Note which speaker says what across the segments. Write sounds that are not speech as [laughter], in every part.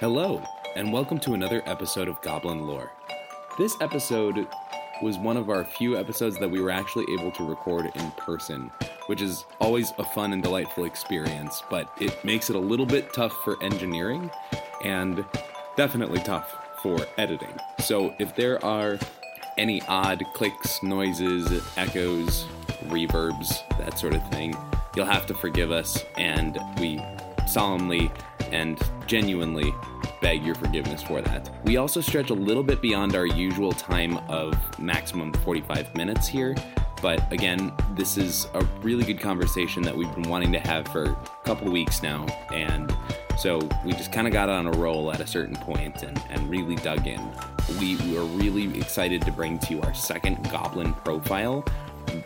Speaker 1: Hello, and welcome to another episode of Goblin Lore. This episode was one of our few episodes that we were actually able to record in person, which is always a fun and delightful experience, but it makes it a little bit tough for engineering and definitely tough for editing. So if there are any odd clicks, noises, echoes, reverbs, that sort of thing, you'll have to forgive us, and we solemnly and genuinely beg your forgiveness for that. We also stretch a little bit beyond our usual time of maximum 45 minutes here, but again, this is a really good conversation that we've been wanting to have for a couple of weeks now, and so we just kind of got on a roll at a certain point and, and really dug in. We were really excited to bring to you our second Goblin profile.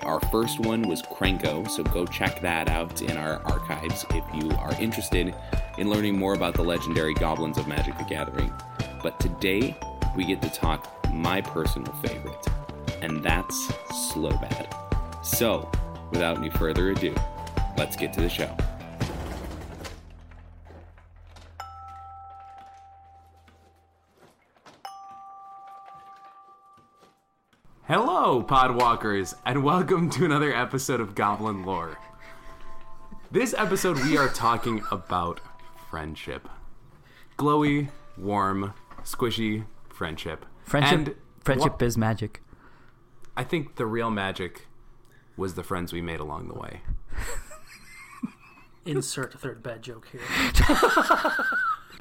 Speaker 1: Our first one was Krenko, so go check that out in our archives if you are interested in learning more about the legendary goblins of Magic the Gathering. But today, we get to talk my personal favorite, and that's Slobad. So, without any further ado, let's get to the show. Hello, Podwalkers, and welcome to another episode of Goblin Lore. This episode, we are talking about friendship. Glowy, warm, squishy friendship.
Speaker 2: Friendship,
Speaker 1: And
Speaker 2: friendship
Speaker 1: wha-
Speaker 2: is magic.
Speaker 1: I think the real magic was the friends we made along the way.
Speaker 3: Insert a third bad joke here. [laughs]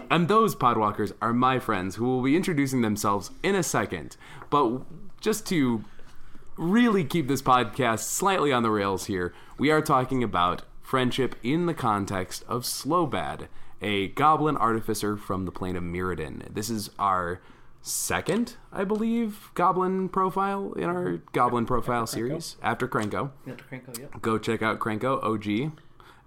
Speaker 1: And those Podwalkers are my friends who will be introducing themselves in a second. But just to really keep this podcast slightly on the rails here, we are talking about friendship in the context of Slobad, a goblin artificer from the plane of Mirrodin. This is our second, I believe, goblin profile in our goblin profile series after Krenko. Go check out Krenko OG.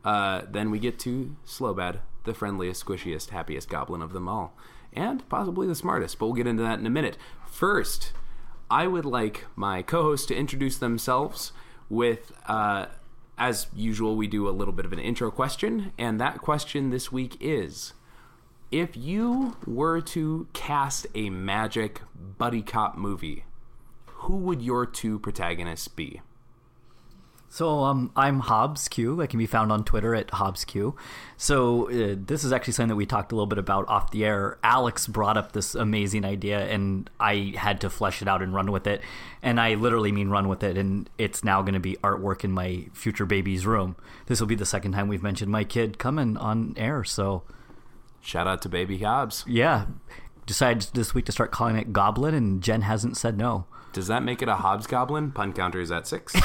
Speaker 1: Uh, then we get to Slobad, the friendliest, squishiest, happiest goblin of them all. And possibly the smartest, but we'll get into that in a minute. First, I would like my co hosts to introduce themselves with, uh, as usual, we do a little bit of an intro question. And that question this week is If you were to cast a magic buddy cop movie, who would your two protagonists be?
Speaker 2: So um, I'm Hobbs Q. I can be found on Twitter at Hobbs Q. So uh, this is actually something that we talked a little bit about off the air. Alex brought up this amazing idea, and I had to flesh it out and run with it. And I literally mean run with it. And it's now going to be artwork in my future baby's room. This will be the second time we've mentioned my kid coming on air. So
Speaker 1: Shout out to Baby Hobbs.
Speaker 2: yeah, decided this week to start calling it Goblin, and Jen hasn't said no.
Speaker 1: Does that make it a Hobbs Goblin? Pun counter is at six. [laughs]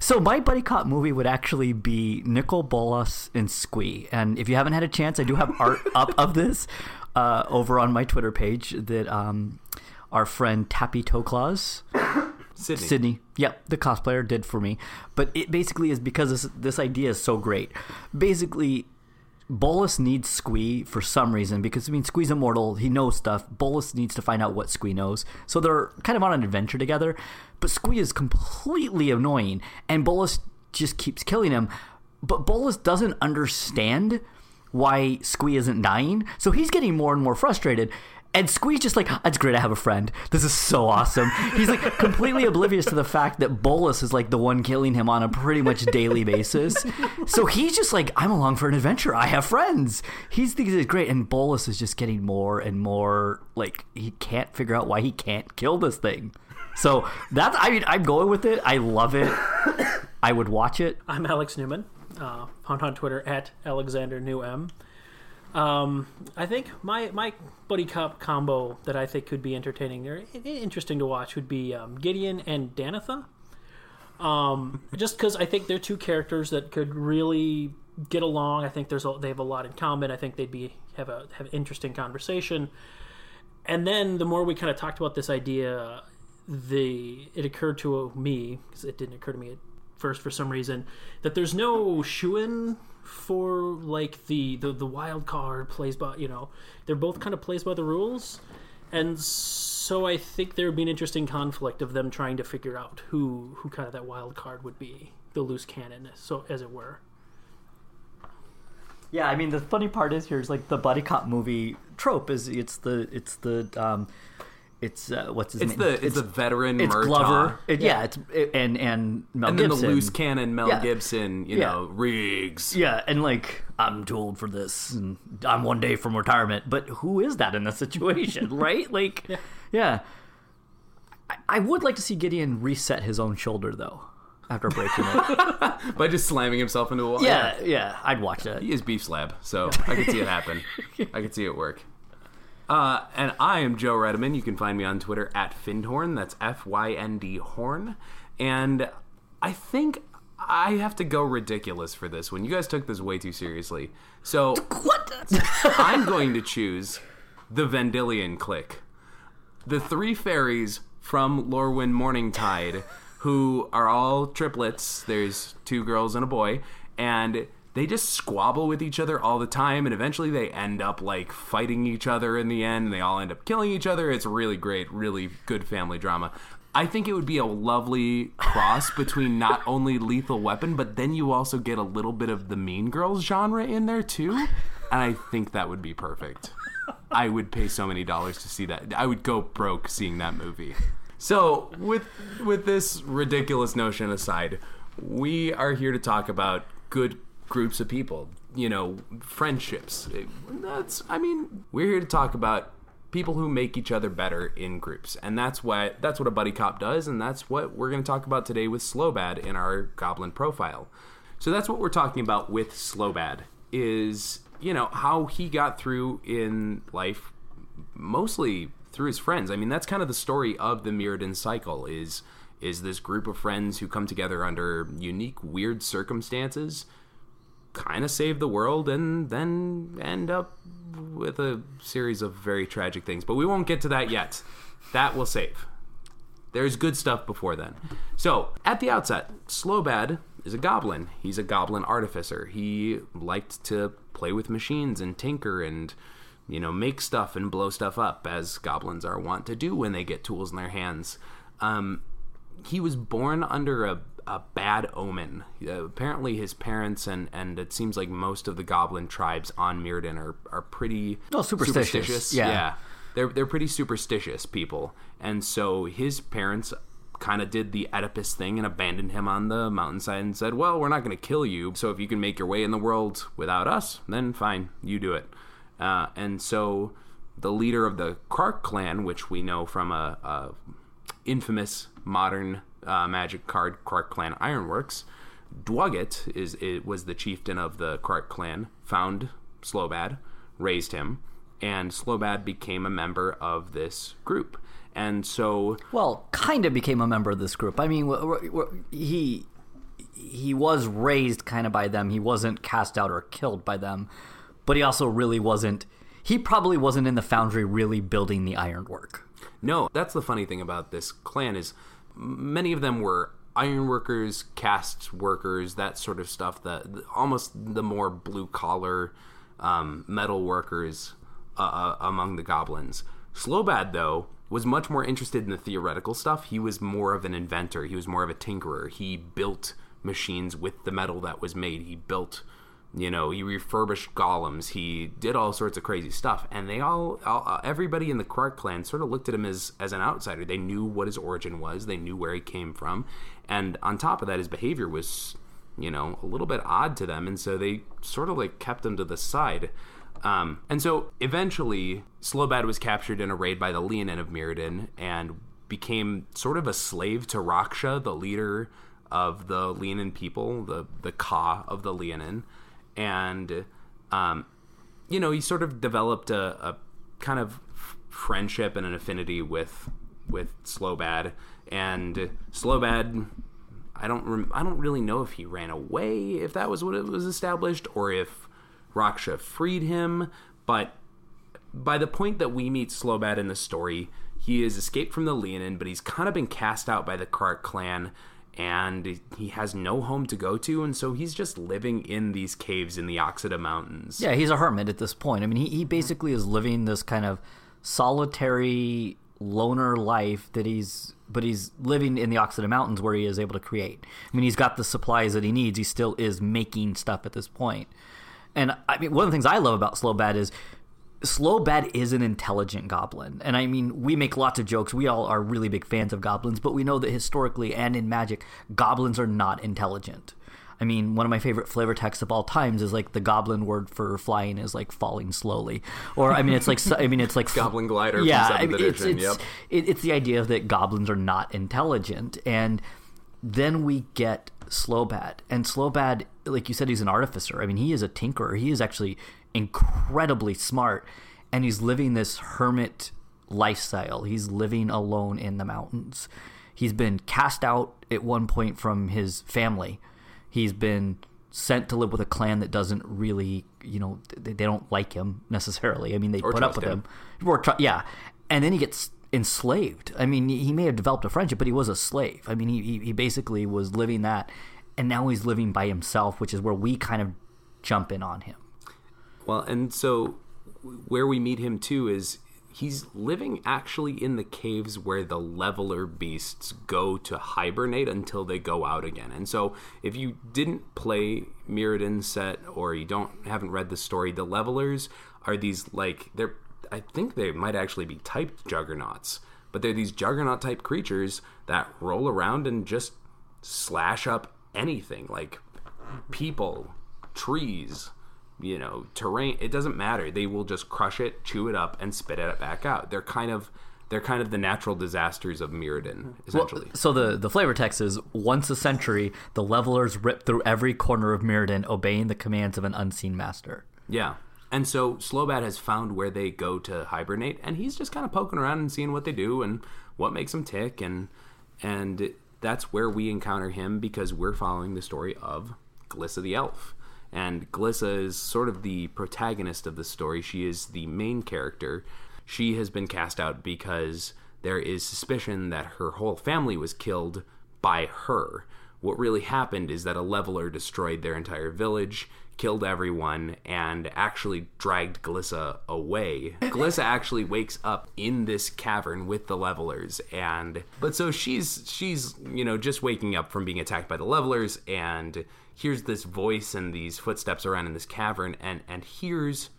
Speaker 2: So my buddy cop movie would actually be Nicol Bolas and Squee. And if you haven't had a chance, I do have art [laughs] up of this uh, over on my Twitter page that um, our friend Tappy Toe Claus,
Speaker 1: Sydney.
Speaker 2: Sydney, yep, the cosplayer did for me. But it basically is because this, this idea is so great. Basically, Bolas needs Squee for some reason because I mean Squee's immortal, he knows stuff. Bolas needs to find out what Squee knows. So they're kind of on an adventure together. But Squee is completely annoying and Bolas just keeps killing him. But Bolas doesn't understand why Squee isn't dying. So he's getting more and more frustrated. And Squee's just like, it's great I have a friend. This is so awesome. He's like completely oblivious to the fact that Bolas is like the one killing him on a pretty much daily basis. So he's just like, I'm along for an adventure. I have friends. He's thinking it's great. And Bolas is just getting more and more like, he can't figure out why he can't kill this thing. So that's, I mean, I'm going with it. I love it. I would watch it.
Speaker 3: I'm Alex Newman, uh, found on Twitter at Alexander New M. Um, I think my my buddy cop combo that I think could be entertaining or interesting to watch would be um, Gideon and Danitha. Um, just because I think they're two characters that could really get along. I think there's a, they have a lot in common. I think they'd be have a have interesting conversation. And then the more we kind of talked about this idea, the it occurred to me because it didn't occur to me at first for some reason that there's no shoe-in for like the, the the wild card plays by you know they're both kind of plays by the rules. And so i think there would be an interesting conflict of them trying to figure out who who kind of that wild card would be the loose cannon so as it were.
Speaker 2: Yeah, I mean the funny part is here is like the buddy cop movie trope is it's the it's the um it's uh, what's his
Speaker 1: It's
Speaker 2: name?
Speaker 1: the it's, the veteran
Speaker 2: it's
Speaker 1: Murtaugh.
Speaker 2: Glover. It- yeah. it's it, and and Mel
Speaker 1: and then the loose cannon Mel
Speaker 2: Yeah.
Speaker 1: Gibson, you
Speaker 2: Yeah.
Speaker 1: know, Riggs.
Speaker 2: Yeah, and like I'm too old for this, and I'm one day from retirement. But who is that in this situation, [laughs] right? Like, yeah. I, I would like to see Gideon reset his own shoulder though after breaking it. [laughs]
Speaker 1: By just slamming himself into a wall.
Speaker 2: yeah, yeah, I'd watch that.
Speaker 1: He is beef slab, so I could see it happen. [laughs] I could see it work. Uh, and I am Joe Redeman. You can find me on Twitter at Fyndhorn. That's F Y N D Horn. And I think I have to go ridiculous for this one. You guys took this way too seriously. So [laughs]
Speaker 2: What? [laughs]
Speaker 1: I'm going to choose the Vendilion clique. The three fairies from Lorwyn Morningtide, who are all triplets. There's two girls and a boy, and they just squabble with each other all the time, and eventually they end up like fighting each other in the end, and they all end up killing each other. It's really great, really good family drama. I think it would be a lovely cross [laughs] between not only Lethal Weapon, but then you also get a little bit of the Mean Girls genre in there too. And I think that would be perfect. I would pay so many dollars to see that. I would go broke seeing that movie. So, with with this ridiculous notion aside, we are here to talk about good groups of people. You know, friendships. That's I mean, we're here to talk about people who make each other better in groups. And that's what that's what a buddy cop does and that's what we're going to talk about today with Slobad in our goblin profile. So that's what we're talking about with Slobad is, you know, how he got through in life mostly through his friends. I mean, that's kind of the story of the Mirrodin cycle is is this group of friends who come together under unique weird circumstances, kind of save the world and then end up with a series of very tragic things. But we won't get to that yet. That will save. There's good stuff before then. So, at the outset, Slobad is a goblin. He's a goblin artificer. He liked to play with machines and tinker and, you know, make stuff and blow stuff up, as goblins are wont to do when they get tools in their hands. Um, he was born under a, a bad omen. Uh, apparently, his parents and, and it seems like most of the goblin tribes on Mirrodin are, are pretty
Speaker 2: Oh, superstitious. Yeah.
Speaker 1: yeah. They're, they're pretty superstitious people. And so his parents kind of did the Oedipus thing and abandoned him on the mountainside and said, Well, we're not going to kill you. So if you can make your way in the world without us, then fine, you do it. Uh, and so the leader of the Krark clan, which we know from a, a infamous modern uh, magic card, Krark Clan Ironworks, Dwugget is it was the chieftain of the Krark clan, found Slobad, raised him, and Slobad became a member of this group. And so
Speaker 2: Well, kind of became a member of this group. I mean, w- w- w- he he was raised kind of by them. He wasn't cast out or killed by them, but he also really wasn't. He probably wasn't in the foundry really building the ironwork.
Speaker 1: No, that's the funny thing about this clan is many of them were ironworkers, cast workers, that sort of stuff. The almost the more blue collar um, metal workers uh, uh, among the goblins. Slobad though was much more interested in the theoretical stuff. He was more of an inventor. He was more of a tinkerer. He built machines with the metal that was made. He built you know, he refurbished golems. He did all sorts of crazy stuff, and they all, all uh, everybody in the Krark clan sort of looked at him as as an outsider. They knew what his origin was. They knew where he came from, and on top of that, his behavior was, you know, a little bit odd to them, and so they sort of like kept him to the side. Um, and so eventually, Slobad was captured in a raid by the Leonin of Mirrodin and became sort of a slave to Raksha, the leader of the Leonin people, the the kha of the Leonin and um, you know he sort of developed a, a kind of friendship and an affinity with with Slobad and Slobad. I don't rem- I don't really know if he ran away, if that was what it was established, or if Raksha freed him. But by the point that we meet Slobad in the story, he has escaped from the Leonin, but he's kind of been cast out by the Krark clan and he has no home to go to, and so he's just living in these caves in the Oxidda Mountains.
Speaker 2: Yeah, he's a hermit at this point. I mean, he, he basically is living this kind of solitary loner life that he's but he's living in the Oxidda Mountains where he is able to create. I mean, he's got the supplies that he needs. He still is making stuff at this point. And I mean, one of the things I love about Slobad is Slobad is an intelligent goblin. And I mean, we make lots of jokes. We all are really big fans of goblins, but we know that historically and in magic, goblins are not intelligent. I mean, one of my favorite flavor texts of all times is like the goblin word for flying is like falling slowly, or I mean, it's like I mean, it's like [laughs]
Speaker 1: Goblin glider.
Speaker 2: yeah,
Speaker 1: from
Speaker 2: I mean, it's it's,
Speaker 1: yep.
Speaker 2: it, it's the idea that goblins are not intelligent, and then we get Slobad, and Slobad, like you said, he's an artificer. I mean, he is a tinkerer. He is actually incredibly smart, and he's living this hermit lifestyle. He's living alone in the mountains. He's been cast out at one point from his family. He's been sent to live with a clan that doesn't really, you know, they, they don't like him necessarily. I mean, they
Speaker 1: Or
Speaker 2: put up with
Speaker 1: him.
Speaker 2: him. Or tr- yeah, and then he gets enslaved. I mean, he may have developed a friendship, but he was a slave. I mean, he he, he basically was living that, and now he's living by himself, which is where we kind of jump in on him.
Speaker 1: Well, and so where we meet him too is he's living actually in the caves where the leveler beasts go to hibernate until they go out again. And so if you didn't play Mirrodin set or you don't haven't read the story, the levelers are these like they're I think they might actually be typed juggernauts, but they're these juggernaut type creatures that roll around and just slash up anything like people, trees, you know, terrain. It doesn't matter. They will just crush it, chew it up, and spit it back out. They're kind of they're kind of the natural disasters of Mirrodin, essentially.
Speaker 2: So the the flavor text is once a century, the levelers rip through every corner of Mirrodin, obeying the commands of an unseen master.
Speaker 1: yeah. And so Slobad has found where they go to hibernate, and he's just kind of poking around and seeing what they do and what makes them tick, and and that's where we encounter him because we're following the story of Glissa the elf. And Glissa is sort of the protagonist of the story. She is the main character. She has been cast out because there is suspicion that her whole family was killed by her. What really happened is that a leveler destroyed their entire village, killed everyone, and actually dragged Glissa away. Glissa actually wakes up in this cavern with the levelers, and but so she's she's you know just waking up from being attacked by the levelers, and hears this voice and these footsteps around in this cavern, and and hears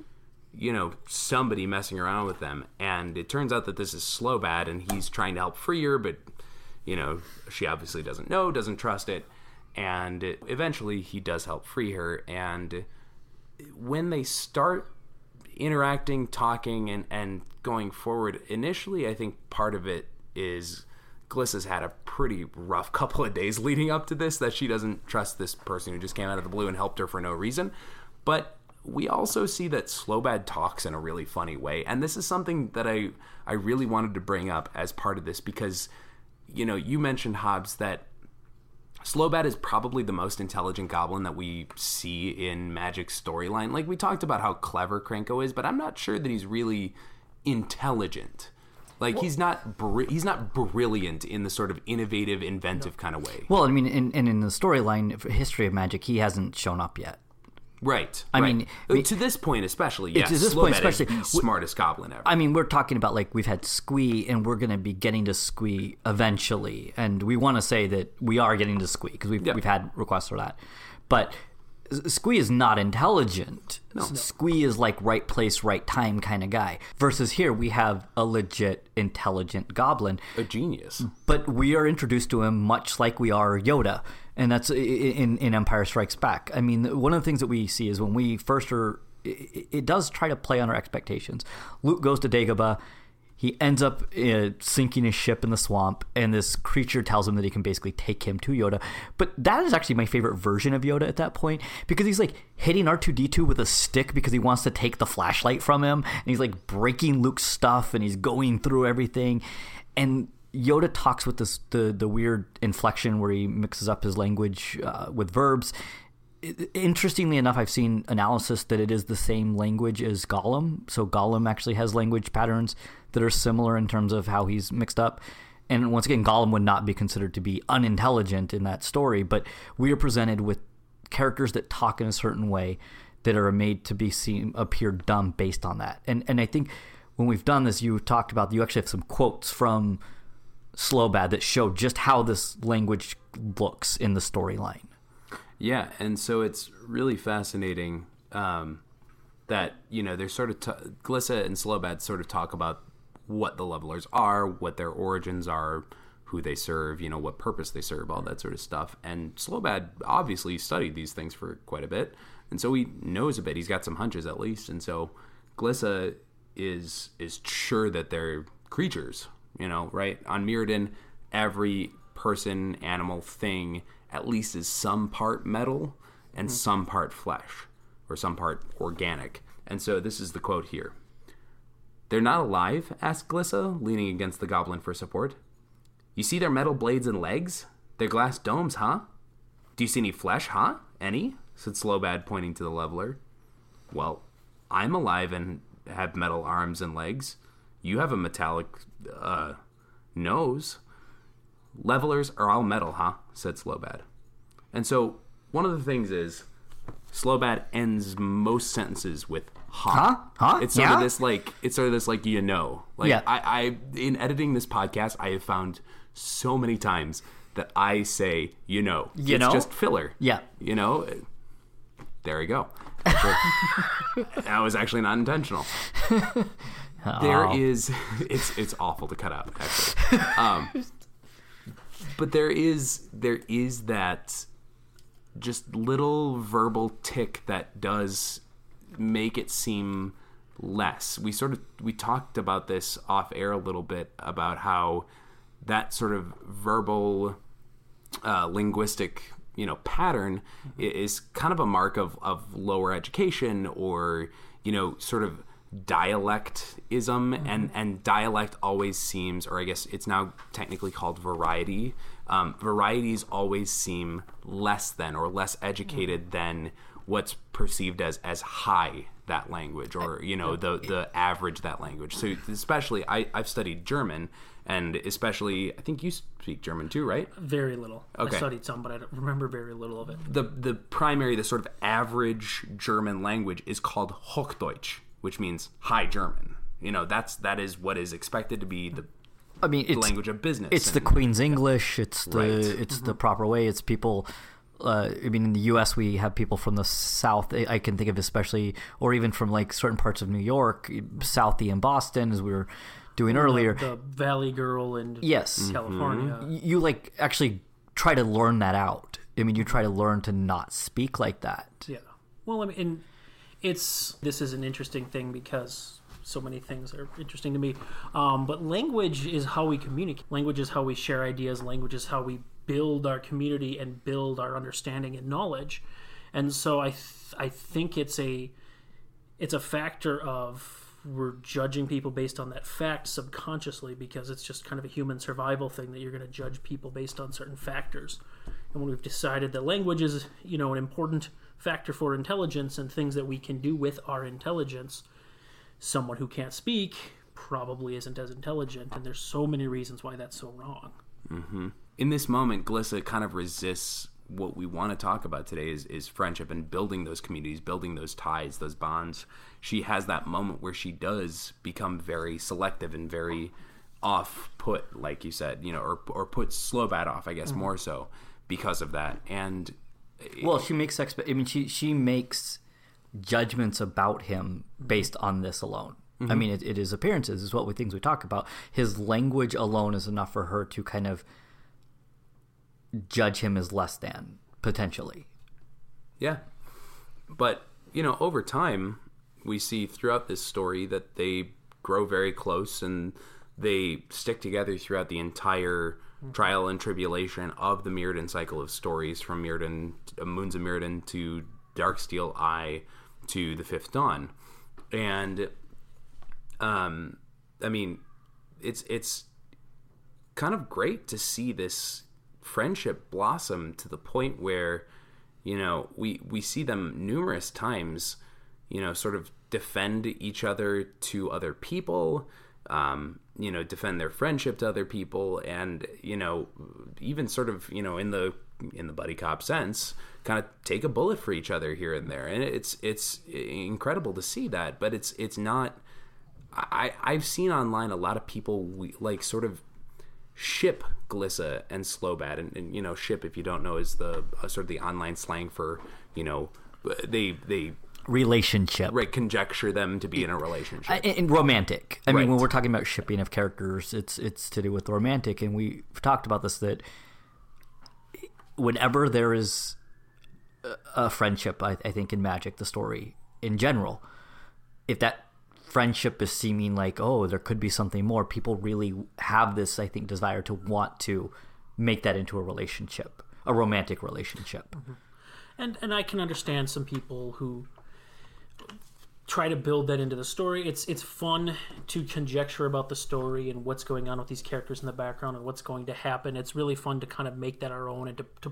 Speaker 1: you know somebody messing around with them, and it turns out that this is Slobad, and he's trying to help free her, but you know, she obviously doesn't know, doesn't trust it, and eventually he does help free her. And when they start interacting, talking, and, and going forward, initially, I think part of it is Glissa's had a pretty rough [laughs] couple of days leading up to this that she doesn't trust this person who just came out of the blue and helped her for no reason. But we also see that Slobad talks in a really funny way, and this is something that I I really wanted to bring up as part of this because you know you mentioned Hobbs that Slobad is probably the most intelligent goblin that we see in Magic storyline. Like we talked about how clever Krenko is, but I'm not sure that he's really intelligent. Like he's not br- he's not brilliant in the sort of innovative, inventive kind of way.
Speaker 2: Well, I mean, and, and in the storyline, history of magic, he hasn't shown up yet.
Speaker 1: Right.
Speaker 2: I
Speaker 1: right.
Speaker 2: mean,
Speaker 1: Uh, to this point especially, yes.
Speaker 2: to this point especially,
Speaker 1: the smartest goblin ever.
Speaker 2: I mean, we're talking about like we've had Squee, and we're going to be getting to Squee eventually, and we want to say that we are getting to Squee because we've
Speaker 1: Yeah.
Speaker 2: we've had requests for that, but Squee is not intelligent. S- Squee is like right place, right time kind of guy. Versus here, we have a legit intelligent goblin
Speaker 1: a genius.
Speaker 2: but we are introduced to him much like we are Yoda, and that's in in Empire Strikes Back. I mean, one of the things that we see is when we first are, it, it does try to play on our expectations. Luke goes to Dagobah. He ends up uh, sinking his ship in the swamp, and this creature tells him that he can basically take him to Yoda. But that is actually my favorite version of Yoda at that point because he's like hitting R two D two with a stick because he wants to take the flashlight from him, and he's like breaking Luke's stuff, and he's going through everything, and Yoda talks with this the the weird inflection where he mixes up his language uh, with verbs. Interestingly enough, I've seen analysis that it is the same language as Gollum. So Gollum actually has language patterns that are similar in terms of how he's mixed up. And once again, Gollum would not be considered to be unintelligent in that story, but we are presented with characters that talk in a certain way that are made to be seen appear dumb based on that. And and I think when we've done this, you talked about you actually have some quotes from Slobad that show just how this language looks in the storyline.
Speaker 1: Yeah, and so it's really fascinating um, that you know, there's sort of t- Glissa and Slobad sort of talk about what the levelers are, what their origins are, who they serve, you know, what purpose they serve, all that sort of stuff. And Slobad obviously studied these things for quite a bit, and so he knows a bit. He's got some hunches at least, and so Glissa is is sure that they're creatures. You know, right on Mirrodin, every person, animal, thing at least is some part metal and mm-hmm. some part flesh or some part organic. And so this is the quote here. They're not alive? asked Glissa, leaning against the goblin for support. You see their metal blades and legs? Their glass domes, huh? Do you see any flesh, huh? Any? said Slobad, pointing to the leveler. Well, I'm alive and have metal arms and legs. You have a metallic uh, nose. Levelers are all metal, huh? Said Slobad. And so one of the things is Slobad ends most sentences with huh.
Speaker 2: Huh? Huh?
Speaker 1: It's sort
Speaker 2: yeah?
Speaker 1: of this like it's sort of this like you know. Like
Speaker 2: Yeah.
Speaker 1: I, I in editing this podcast I have found so many times that I say, you know.
Speaker 2: You
Speaker 1: it's
Speaker 2: know?
Speaker 1: just filler.
Speaker 2: Yeah.
Speaker 1: You know? There we go. [laughs] That was actually not intentional. [laughs] There is [laughs] it's it's awful to cut out actually. Um, but there is there is that just little verbal tick that does make it seem less. We sort of we talked about this off air a little bit about how that sort of verbal uh, linguistic you know pattern is kind of a mark of of lower education or you know sort of dialectism and and dialect always seems or i guess it's now technically called variety um, varieties always seem less than or less educated than what's perceived as as high that language or you know the the average that language so especially i i've studied german and especially i think you speak german too right
Speaker 3: Very little.
Speaker 1: Okay.
Speaker 3: I studied some, but I don't remember very little of it.
Speaker 1: the the primary the sort of average German language is called Hochdeutsch, which means high German. You know, that's that is what is expected to be the
Speaker 2: I mean, it's
Speaker 1: language of business.
Speaker 2: it's the
Speaker 1: and-
Speaker 2: Queen's English. It's the
Speaker 1: Right.
Speaker 2: it's the mm-hmm. proper way. It's people. Uh, I mean, in the U.S., we have people from the South. I I can think of especially, or even from like certain parts of New York, Southie and Boston, as we were doing earlier.
Speaker 3: The Valley Girl and
Speaker 2: yes, mm-hmm.
Speaker 3: California. Mm-hmm.
Speaker 2: Y- you like actually try to learn that out. I mean, you try to learn to not speak like that.
Speaker 3: Yeah. Well, I mean, and it's this is an interesting thing because so many things are interesting to me. Um, but language is how we communicate. Language is how we share ideas. Language is how we build our community and build our understanding and knowledge. And so I th- I think it's a it's a factor of we're judging people based on that fact subconsciously because it's just kind of a human survival thing that you're going to judge people based on certain factors. And when we've decided that language is, you know, an important factor for intelligence and things that we can do with our intelligence, someone who can't speak probably isn't as intelligent and there's so many reasons why that's so wrong. Mm-hmm.
Speaker 1: in this moment, Glissa kind of resists what we want to talk about today is, is friendship and building those communities, building those ties, those bonds. She has that moment where she does become very selective and very off put, like you said, you know, or, or put Slobad off, I guess, mm-hmm. more so because of that. And
Speaker 2: Well, she makes expe- I mean, she she makes judgments about him based on this alone. I mm-hmm. mean, it, it is appearances is what we things we talk about. His language alone is enough for her to kind of judge him as less than potentially.
Speaker 1: Yeah. But, you know, over time, we see throughout this story that they grow very close and they stick together throughout the entire trial and tribulation of the Mirrodin cycle of stories from Mirrodin, uh, Moons of Mirrodin to Darksteel Eye to the Fifth Dawn. And, um, I mean, it's, it's kind of great to see this friendship blossom to the point where you know we we see them numerous times you know sort of defend each other to other people um, you know defend their friendship to other people. And you know even sort of you know in the in the buddy cop sense kind of take a bullet for each other here and there. And it's it's incredible to see that. But it's it's not I, I've seen online a lot of people we, like sort of ship Glissa and Slobad, and, and you know, ship if you don't know is the uh, sort of the online slang for you know they they
Speaker 2: relationship.
Speaker 1: right conjecture them to be in a relationship.
Speaker 2: I- and romantic. I mean, when we're talking about shipping of characters, it's it's to do with romantic, and we've talked about this that whenever there is a- a friendship, I, I think in Magic, the story in general, if that friendship is seeming like oh, there could be something more, people really have this, I think, desire to want to make that into a relationship, a romantic relationship. Mm-hmm.
Speaker 3: and and I can understand some people who try to build that into the story. It's it's fun to conjecture about the story and what's going on with these characters in the background and what's going to happen. It's really fun to kind of make that our own and to, to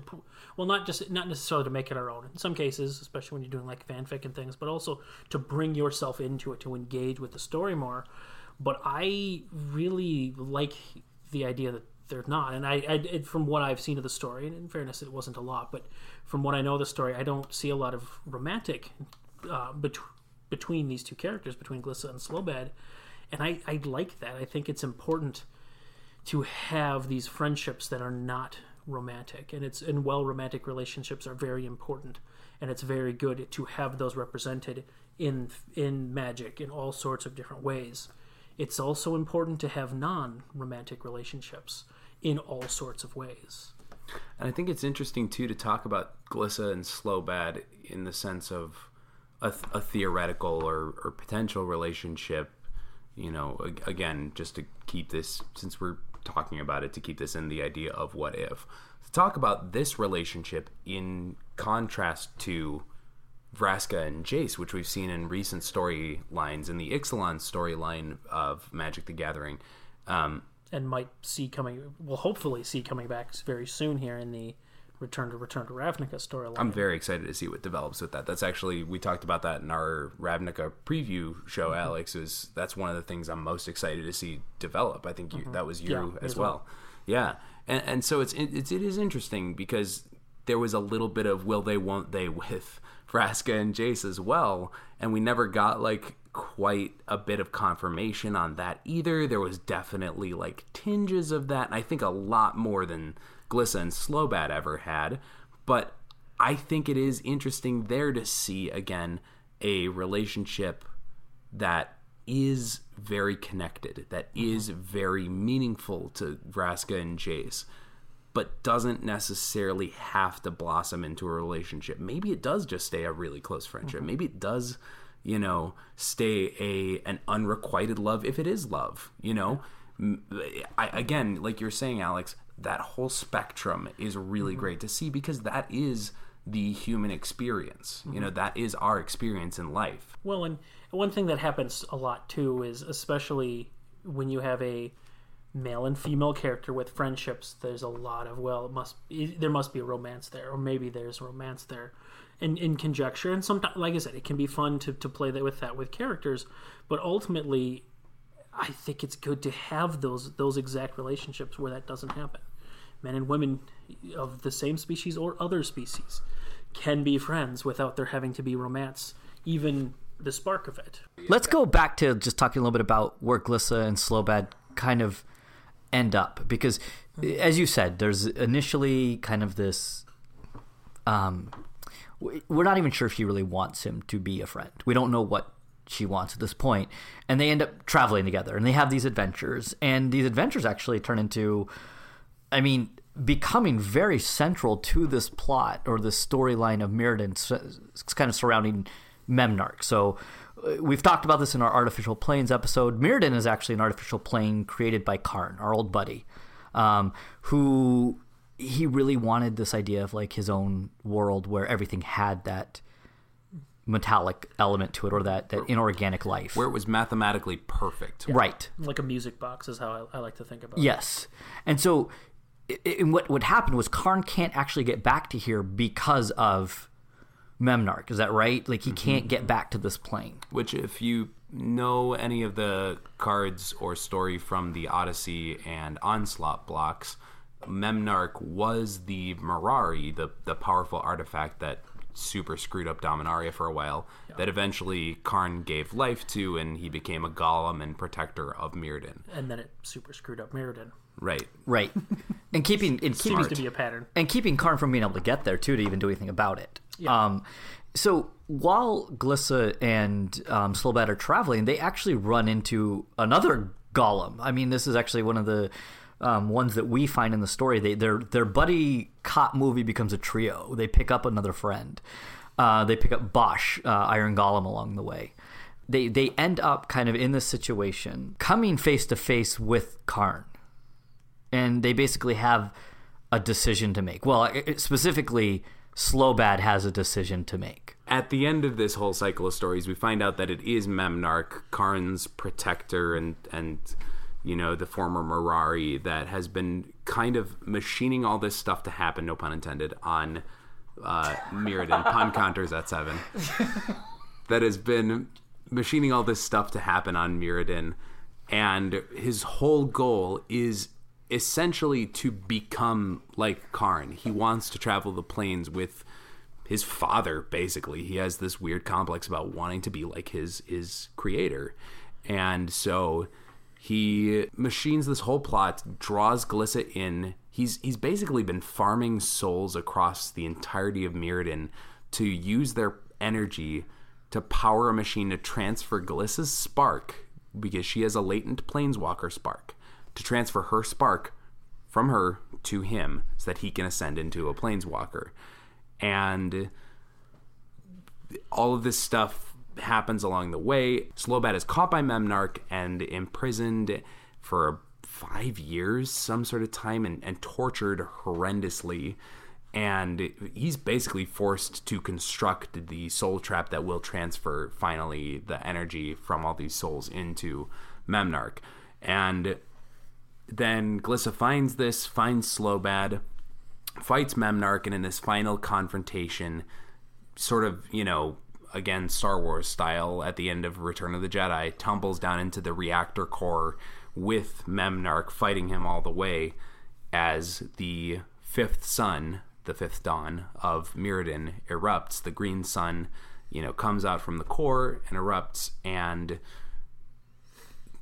Speaker 3: well not just not necessarily to make it our own. In some cases, especially when you're doing like fanfic and things, but also to bring yourself into it to engage with the story more. But I really like the idea that they're not. And I, I from what I've seen of the story, and in fairness, it wasn't a lot, but from what I know of the story, I don't see a lot of romantic uh, bet- between these two characters, between Glissa and Slobad. And I, I like that. I think it's important to have these friendships that are not romantic, and it's and well romantic relationships are very important, and it's very good to have those represented in in Magic in all sorts of different ways. It's also important to have non-romantic relationships in all sorts of ways.
Speaker 1: And I think it's interesting too to talk about Glissa and Slobad in the sense of a, a theoretical or, or potential relationship. You know, again, just to keep this, since we're talking about it, to keep this in the idea of what if. To talk about this relationship in contrast to Vraska and Jace, which we've seen in recent storylines in the Ixalan storyline of Magic the Gathering. Um,
Speaker 3: and might see coming will hopefully see coming back very soon here in the return to return to Ravnica storyline.
Speaker 1: I'm very excited to see what develops with that. That's actually we talked about that in our Ravnica preview show.
Speaker 3: Mm-hmm.
Speaker 1: Alex is that's one of the things I'm most excited to see develop. I think you, that was you
Speaker 3: Mm-hmm. Yeah,
Speaker 1: as
Speaker 3: as
Speaker 1: well.
Speaker 3: well.
Speaker 1: Yeah, and and so it's it's it is interesting because there was a little bit of will they won't they with [laughs] Vraska and Jace as well, and we never got like quite a bit of confirmation on that either. There was definitely like tinges of that, and I think a lot more than Glissa and Slobad ever had. But I think it is interesting there to see again a relationship that is very connected, that mm-hmm. is very meaningful to Vraska and Jace, but doesn't necessarily have to blossom into a relationship. Maybe it does just stay a really close friendship. Mm-hmm. Maybe it does, you know, stay a an unrequited love if it is love. You know, I, again, like you're saying, Alex, that whole spectrum is really mm-hmm. great to see because that is the human experience. You know, mm-hmm. that is our experience in life.
Speaker 3: Well, and one thing that happens a lot too is especially when you have a male and female character with friendships, there's a lot of well, it must there must be a romance there, or maybe there's romance there, in in conjecture. And sometimes, like I said, it can be fun to to play that with that with characters, but ultimately, I think it's good to have those those exact relationships where that doesn't happen. Men and women of the same species or other species can be friends without there having to be romance, even the spark of it.
Speaker 2: Let's go back to just talking a little bit about where Glissa and Slobad kind of end up because, as you said, there's initially kind of this. Um, we're not even sure if she really wants him to be a friend. We don't know what she wants at this point, and they end up traveling together, and they have these adventures, and these adventures actually turn into, I mean, becoming very central to this plot or this storyline of Mirrodin, s- s- kind of surrounding Memnarch. So uh, we've talked about this in our artificial planes episode. Mirrodin is actually an artificial plane created by Karn, our old buddy, um, who he really wanted this idea of like his own world where everything had that metallic element to it or that, that inorganic life.
Speaker 1: Where it was mathematically perfect.
Speaker 2: right.
Speaker 3: Like a music box is how I, I like to think about it.
Speaker 2: Yes. And so i- i- and what what happened was Karn can't actually get back to here because of Memnarch. Is that right? Like he can't get back to this plane.
Speaker 1: Which, if you know any of the cards or story from the Odyssey and Onslaught blocks, Memnarch was the Mirari, the the powerful artifact that super screwed up Dominaria for a while. That eventually Karn gave life to, and he became a golem and protector of Mirrodin.
Speaker 3: And then it super screwed up Mirrodin.
Speaker 1: Right.
Speaker 2: Right. [laughs] and keeping and
Speaker 3: Seems
Speaker 2: keeping
Speaker 3: to be a pattern.
Speaker 2: and keeping Karn from being able to get there too to even do anything about it. Um, so while Glissa and um, Slobad are traveling, they actually run into another golem. I mean, this is actually one of the um, ones that we find in the story. They their their buddy cop movie becomes a trio. They pick up another friend. Uh, they pick up Bosh, uh, Iron Golem, along the way. They they end up kind of in this situation, coming face to face with Karn and they basically have a decision to make. Well, it- specifically, Slobad has a decision to make.
Speaker 1: At the end of this whole cycle of stories, we find out that it is Memnarch, Karn's protector and and you know the former Mirari that has been kind of machining all this stuff to happen, no pun intended, on uh, Mirrodin. pun [laughs] counters at seven. that has been machining all this stuff to happen on Mirrodin, and his whole goal is essentially to become like Karn. He wants to travel the planes with his father. Basically, he has this weird complex about wanting to be like his his creator, and so he machines this whole plot, draws Glissa in. He's he's basically been farming souls across the entirety of Mirrodin to use their energy to power a machine to transfer Glissa's spark because she has a latent planeswalker spark to transfer her spark from her to him so that he can ascend into a planeswalker. And all of this stuff happens along the way. Slobad is caught by Memnarch and imprisoned for five years, some sort of time, and, and tortured horrendously. And he's basically forced to construct the soul trap that will transfer finally the energy from all these souls into Memnarch. And then Glissa finds this, finds Slobad, fights Memnarch, and in this final confrontation, sort of, you know, again, Star Wars style at the end of Return of the Jedi, tumbles down into the reactor core with Memnarch fighting him all the way as the fifth sun, the fifth dawn of Mirrodin erupts. The green sun, you know, comes out from the core and erupts, and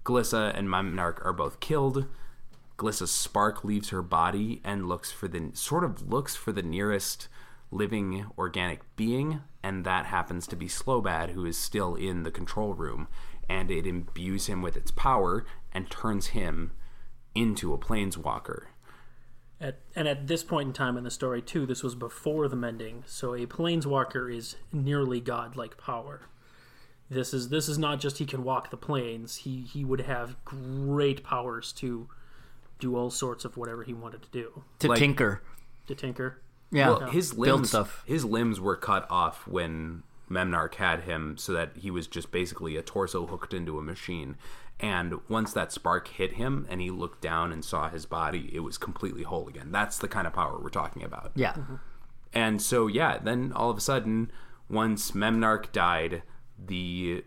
Speaker 1: Glissa and Memnarch are both killed. Glissa's spark leaves her body and looks for the sort of looks for the nearest living organic being, and that happens to be Slobad, who is still in the control room, and it imbues him with its power and turns him into a planeswalker.
Speaker 3: At, and at this point in time in the story, too, this was before the mending, so a planeswalker is nearly godlike power. This is this is not just he can walk the planes; He he would have great powers to do all sorts of whatever he wanted to do.
Speaker 2: To
Speaker 1: Like-
Speaker 2: tinker.
Speaker 3: To tinker.
Speaker 2: Yeah.
Speaker 1: Well, his
Speaker 2: Build
Speaker 1: limbs,
Speaker 2: stuff.
Speaker 1: his limbs were cut off when Memnarch had him, so that he was just basically a torso hooked into a machine. And once that spark hit him, and he looked down and saw his body, it was completely whole again. That's the kind of power we're talking about.
Speaker 2: Yeah. Mm-hmm.
Speaker 1: And so, yeah, then all of a sudden, once Memnarch died, the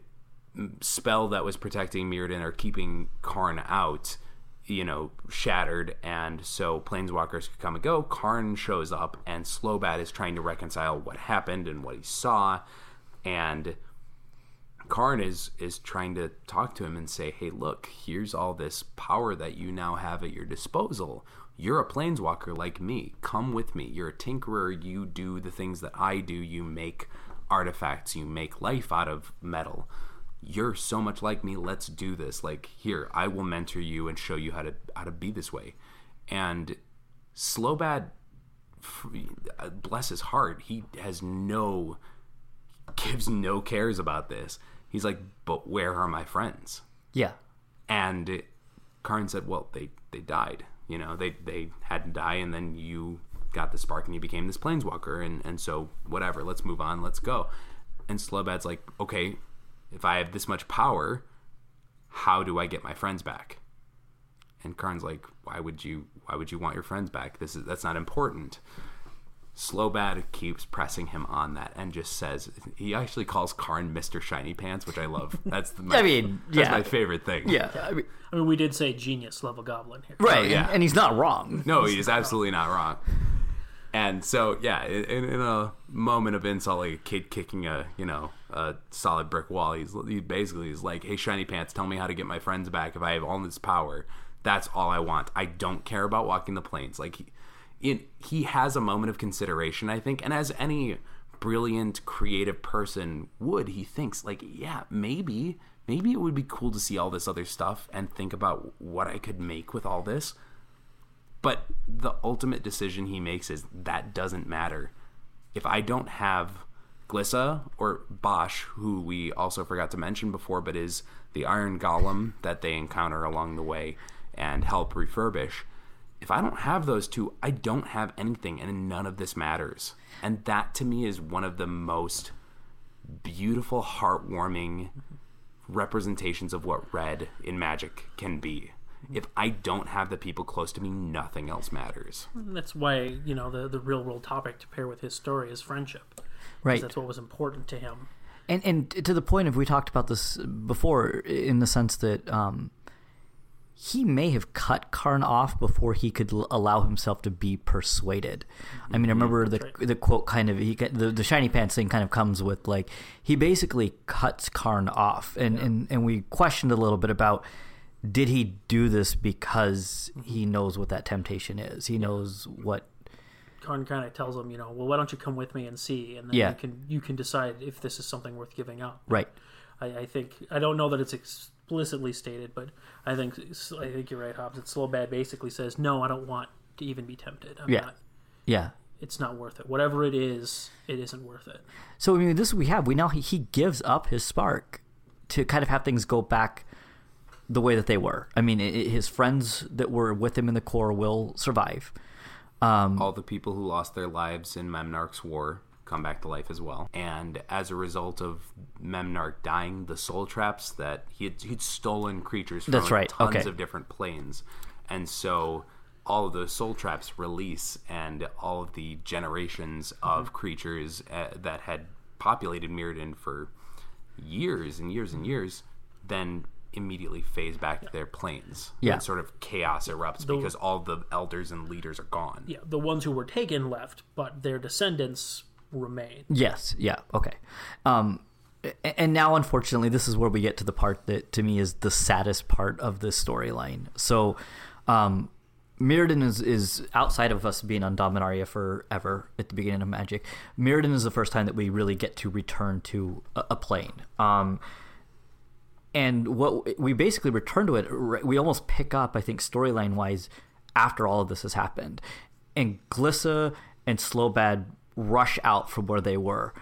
Speaker 1: spell that was protecting Mirrodin or keeping Karn out, you know, shattered. And so planeswalkers could come and go. Karn shows up, and Slobad is trying to reconcile what happened and what he saw. And Karn is is trying to talk to him and say, "Hey, look, here's all this power that you now have at your disposal. You're a planeswalker like me. Come with me. You're a tinkerer. You do the things that I do. You make artifacts. You make life out of metal. You're so much like me. Let's do this. Like here, I will mentor you and show you how to how to be this way." And Slobad, f- uh, bless his heart, he has no gives no cares about this. He's like, but where are my friends?
Speaker 2: Yeah.
Speaker 1: And Karn said, well, they they died. You know, they they had to die, and then you got the spark, and you became this planeswalker, and and so whatever. Let's move on. Let's go. And Slobad's like, okay, if I have this much power, how do I get my friends back? And Karn's like, why would you why would you want your friends back? This is that's not important. Slobad keeps pressing him on that and just says he actually calls Karn Mr. Shiny Pants, which I love. That's the [laughs] my,
Speaker 2: I mean,
Speaker 1: that's
Speaker 2: yeah.
Speaker 1: my favorite thing.
Speaker 2: Yeah. I mean,
Speaker 3: I mean, we did say genius level goblin here.
Speaker 2: right.
Speaker 1: yeah.
Speaker 2: And, and he's not wrong.
Speaker 1: No, he is absolutely not wrong. And so, yeah, in, in a moment of insult, like a kid kicking a you know a solid brick wall, he's he basically is like, "Hey, shiny pants, tell me how to get my friends back if I have all this power." That's all I want. I don't care about walking the planes. Like he, he has a moment of consideration, I think, and as any brilliant creative person would, he thinks like, yeah, maybe maybe it would be cool to see all this other stuff and think about what I could make with all this. But the ultimate decision he makes is that doesn't matter. If I don't have Glissa or Bosh, who we also forgot to mention before, but is the Iron Golem that they encounter along the way and help refurbish. If I don't have those two, I don't have anything, and none of this matters. And that to me is one of the most beautiful, heartwarming representations of what red in magic can be. If I don't have the people close to me, nothing else matters.
Speaker 3: That's why you know the the real world topic to pair with his story is friendship.
Speaker 2: Right.
Speaker 3: That's what was important to him.
Speaker 2: And and to the point of we talked about this before in the sense that um, he may have cut Karn off before he could l- allow himself to be persuaded. I mean, I remember the
Speaker 3: right.
Speaker 2: the quote kind of he the the shiny pants thing kind of comes with like he basically cuts Karn off, and and and we questioned a little bit about. Did he do this because he knows what that temptation is? He knows what
Speaker 3: Karn kind of tells him, you know, well, why don't you come with me and see, and then
Speaker 2: Yeah.
Speaker 3: you can you can decide if this is something worth giving up.
Speaker 2: right.
Speaker 3: I, I think I don't know that it's explicitly stated, but I think I think you're right, Hobbs. That Slobad basically says, no, I don't want to even be tempted. I'm
Speaker 2: Yeah.
Speaker 3: not,
Speaker 2: Yeah.
Speaker 3: it's not worth it. Whatever it is, it isn't worth it.
Speaker 2: So I mean, this we have. We now he, he gives up his spark to kind of have things go back the way that they were. I mean, i i- his friends that were with him in the core will survive.
Speaker 1: All the people who lost their lives in Memnarch's war come back to life as well. And as a result of Memnarch dying, the soul traps that he had, he'd stolen creatures from
Speaker 2: That's right,
Speaker 1: tons
Speaker 2: okay.
Speaker 1: of different planes, and so all of those soul traps release, and all of the generations
Speaker 2: Mm-hmm.
Speaker 1: of creatures uh, that had populated Mirrodin for years and years and years, then immediately phase back to their planes.
Speaker 2: Yeah.
Speaker 1: And sort of chaos erupts because all the elders and leaders are gone.
Speaker 3: Yeah, the ones who were taken left, but their descendants remain.
Speaker 2: Yes. Yeah. Okay. Um, and now, unfortunately, this is where we get to the part that to me is the saddest part of this storyline. So, um, Mirrodin is, is outside of us being on Dominaria forever at the beginning of Magic. Mirrodin is the first time that we really get to return to a, a plane. Um, and what we basically return to it, we almost pick up, I think, storyline wise, after all of this has happened. And Glissa and Slobad rush out from where they were.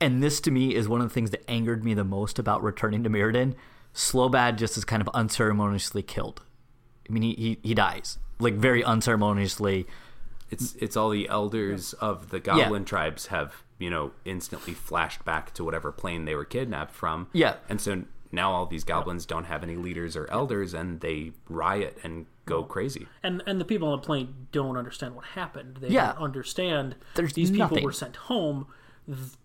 Speaker 2: And this to me is one of the things that angered me the most about returning to Mirrodin. Slobad just is kind of unceremoniously killed. I mean, he, he, he dies. Like, very unceremoniously.
Speaker 1: It's it's all the elders of the goblin tribes have you know instantly flashed back to whatever plane they were kidnapped from.
Speaker 2: Yeah.
Speaker 1: and so now all these goblins don't have any leaders or elders, and they riot and go crazy.
Speaker 3: And and the people on the plane don't understand what happened. They
Speaker 2: Yeah.
Speaker 3: don't understand
Speaker 2: There's
Speaker 3: these people were sent home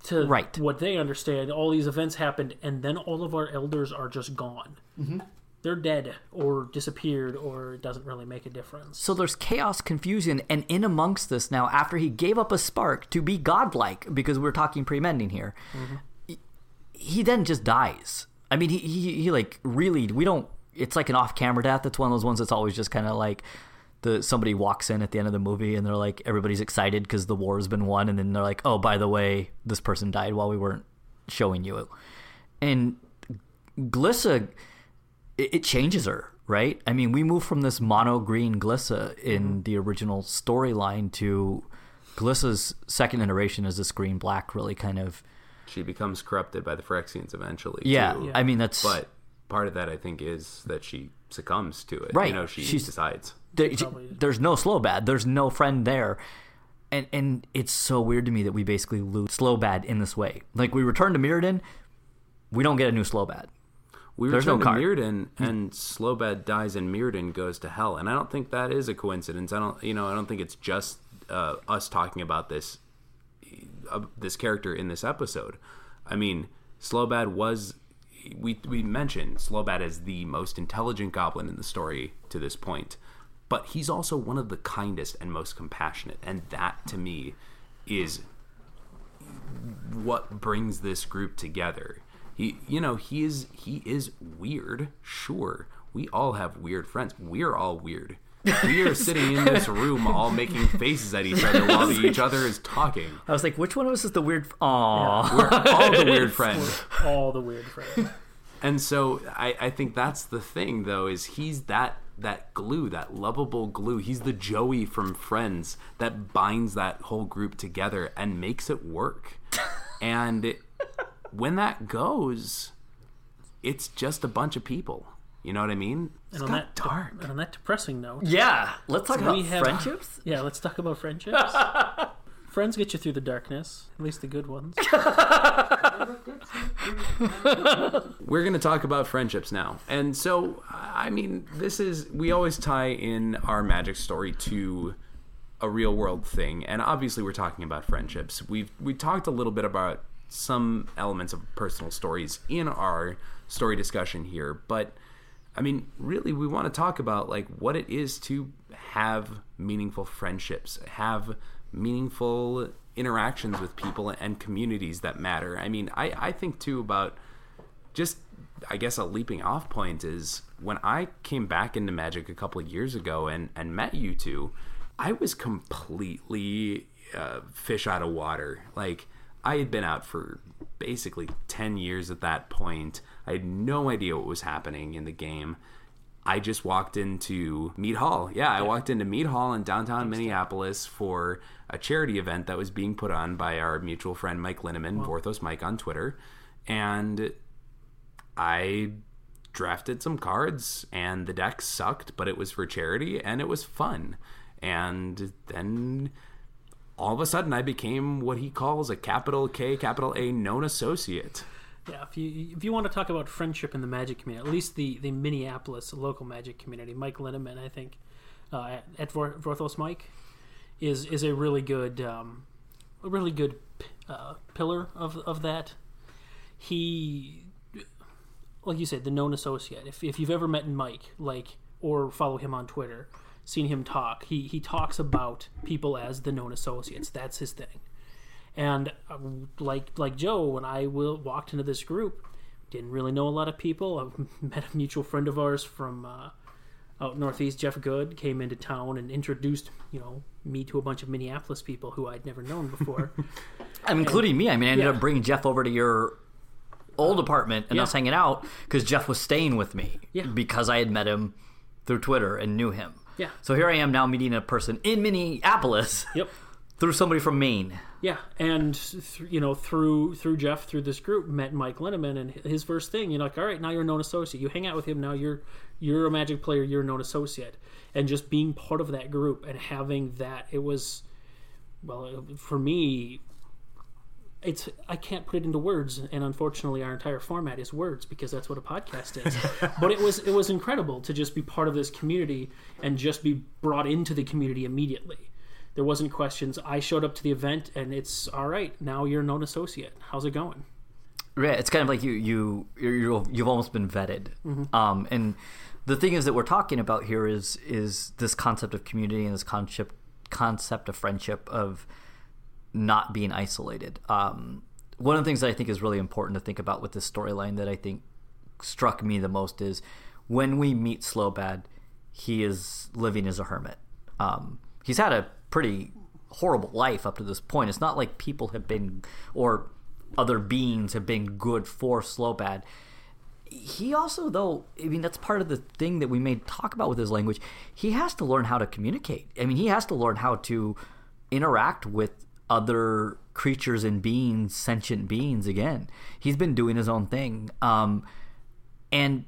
Speaker 3: to
Speaker 2: Right.
Speaker 3: what they understand. All these events happened, and then all of our elders are just gone. Mm-hmm. They're dead or disappeared, or it doesn't really make a difference.
Speaker 2: So there's chaos, confusion, and in amongst this now, after he gave up a spark to be godlike, because we're talking pre-mending here, he, he then just dies. I mean, he, he he like really we don't. It's like an off-camera death. It's one of those ones that's always just kind of like the somebody walks in at the end of the movie and they're like everybody's excited because the war has been won, and then they're like, oh, by the way, this person died while we weren't showing you. And Glissa it, it changes her, right? I mean, we move from this mono green Glissa in mm-hmm. the original storyline to Glissa's second iteration as this green black, really kind of.
Speaker 1: She becomes corrupted by the Phyrexians eventually.
Speaker 2: Yeah,
Speaker 1: too.
Speaker 2: I mean that's
Speaker 1: but part of that I think is that she succumbs to it.
Speaker 2: Right.
Speaker 1: You know, she
Speaker 2: She's-
Speaker 1: decides.
Speaker 2: there, there's no Slobad. There's no friend there. And and it's so weird to me that we basically lose Slobad in this way. Like we return to Mirrodin, we don't get a new Slobad.
Speaker 1: We
Speaker 2: There's
Speaker 1: return
Speaker 2: no
Speaker 1: to
Speaker 2: card.
Speaker 1: Mirrodin, and Slobad dies, and Mirrodin goes to hell. And I don't think that is a coincidence. I don't, you know, I don't think it's just uh, us talking about this uh, this character in this episode. I mean, Slobad was we we mentioned Slobad as the most intelligent goblin in the story to this point, but he's also one of the kindest and most compassionate, and that to me is what brings this group together. He, you know, he is he is weird, sure. we all have weird friends. We're all weird. We are sitting in this room all making faces at each other while [laughs] each other is talking.
Speaker 2: I was like, which one of us is the weird? Aww.
Speaker 1: We're all the weird [laughs] friend.
Speaker 3: All the weird friends.
Speaker 1: And so I, I think that's the thing though, is he's that that glue, that lovable glue. He's the Joey from Friends that binds that whole group together and makes it work. and when that goes, it's just a bunch of people. You know what I mean? It's
Speaker 3: And on that
Speaker 1: dark.
Speaker 3: and on that depressing note,
Speaker 2: Yeah. Let's talk about
Speaker 3: have-
Speaker 2: friendships. [laughs]
Speaker 3: yeah, let's talk about friendships. [laughs] Friends get you through the darkness, at least the good ones. [laughs]
Speaker 1: We're going to talk about friendships now. And so, I mean, this is, we always tie in our magic story to a real world thing. And obviously, we're talking about friendships. We've, we talked a little bit about some elements of personal stories in our story discussion here. But, I mean, really, we want to talk about like what it is to have meaningful friendships, have meaningful interactions with people and communities that matter. I mean, I, I think too about just I guess a leaping off point is when I came back into Magic a couple of years ago and and met you two, I was completely uh, fish out of water. Like I had been out for basically ten years at that point. I had no idea what was happening in the game. I just walked into Mead Hall. Yeah, I walked into Mead Hall in downtown Minneapolis for a charity event that was being put on by our mutual friend Mike Linneman, Vorthos Mike on Twitter. And I drafted some cards and the deck sucked, but it was for charity and it was fun. And then all of a sudden I became what he calls a capital K, capital A known associate.
Speaker 3: Yeah, if you if you want to talk about friendship in the Magic community, at least the the Minneapolis local Magic community, Mike Linneman, I think, uh, at, Vorthos Mike, is is a really good um, a really good uh, pillar of of that. He, like you said, the known associate. If if you've ever met Mike, like or follow him on Twitter, seen him talk, he he talks about people as the known associates. That's his thing. And uh, like like Joe, when I will, walked into this group, didn't really know a lot of people. [laughs] I met a mutual friend of ours from uh, out northeast, Jeff Good, came into town and introduced you know me to a bunch of Minneapolis people who I'd never known before. [laughs]
Speaker 2: I'm including me. I mean, I ended
Speaker 3: Yeah.
Speaker 2: up bringing Jeff over to your old apartment and
Speaker 3: Yeah.
Speaker 2: us hanging out because Jeff was staying with me
Speaker 3: Yeah.
Speaker 2: because I had met him through Twitter and knew him.
Speaker 3: Yeah.
Speaker 2: So here I am now meeting a person in Minneapolis
Speaker 3: yep.
Speaker 2: Through somebody from Maine.
Speaker 3: Yeah, and th- you know through through Jeff through this group met Mike Linneman and his first thing you're like all right now you're a known associate. You hang out with him now you're you're a Magic player you're a known associate. And just being part of that group and having that it was well for me it's I can't put it into words and unfortunately our entire format is words because that's what a podcast is. [laughs] But it was it was incredible to just be part of this community and just be brought into the community immediately there wasn't questions. I showed up to the event, and it's all right. Now you're a known associate. How's it going?
Speaker 2: Yeah, it's kind of like you you you're, you've almost been vetted. Um, and the thing is that we're talking about here is is this concept of community and this concept concept of friendship of not being isolated. Um, one of the things that I think is really important to think about with this storyline that I think struck me the most is when we meet Slobad, he is living as a hermit. Um, he's had a pretty horrible life up to this point. It's not like people have been or other beings have been good for Slobad. He also, though, I mean, that's part of the thing that we may talk about with his language. He has to learn how to communicate. I mean, he has to learn how to interact with other creatures and beings, sentient beings. Again, he's been doing his own thing, um, and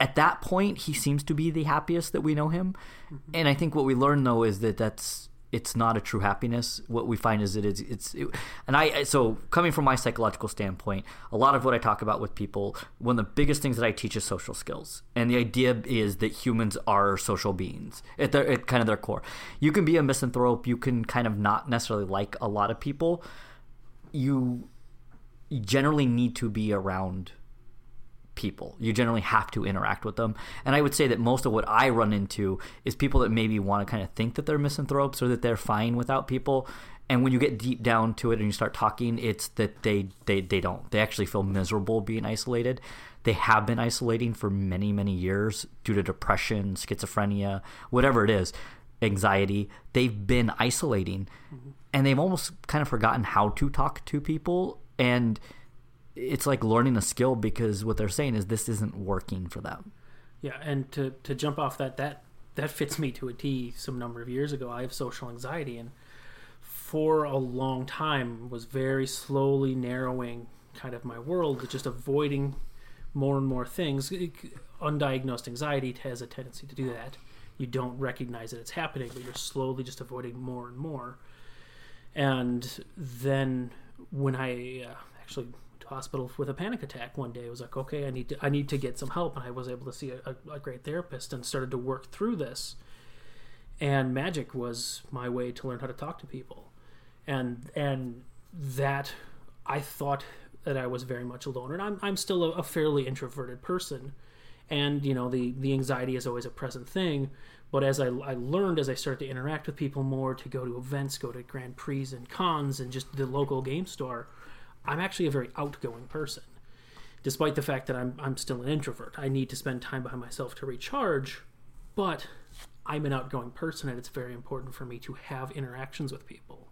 Speaker 2: at that point, he seems to be the happiest that we know him. Mm-hmm. And I think what we learn though is that that's it's not a true happiness. What we find is that it's it's it, and I so coming from my psychological standpoint, a lot of what I talk about with people, one of the biggest things that I teach is social skills. And the idea is that humans are social beings at their at kind of their core. You can be a misanthrope, you can kind of not necessarily like a lot of people. You generally need to be around people. You generally have to interact with them. And I would say that most of what I run into is people that maybe want to kind of think that they're misanthropes or that they're fine without people. And when you get deep down to it and you start talking, it's that they, they, they don't. They actually feel miserable being isolated. They have been isolating for many, many years due to depression, schizophrenia, whatever it is, anxiety. They've been isolating mm-hmm. and they've almost kind of forgotten how to talk to people. And it's like learning a skill because what they're saying is this isn't working for them.
Speaker 3: Yeah, and to to jump off that that that fits me to a T. Some number of years ago, I have social anxiety, and for a long time was very slowly narrowing kind of my world, just avoiding more and more things. Undiagnosed anxiety has a tendency to do that. You don't recognize that it's happening, but you're slowly just avoiding more and more. And then when I uh, actually hospital with a panic attack one day. I was like, okay, I need to I need to get some help, and I was able to see a, a, great therapist and started to work through this. And magic was my way to learn how to talk to people, and and that I thought that I was very much alone, and I'm I'm still a, a fairly introverted person, and you know the the anxiety is always a present thing. But as I, I learned, as I started to interact with people more, to go to events, go to Grand Prix and cons, and just the local game store, I'm actually a very outgoing person. Despite the fact that I'm, I'm still an introvert, I need to spend time by myself to recharge, but I'm an outgoing person and it's very important for me to have interactions with people.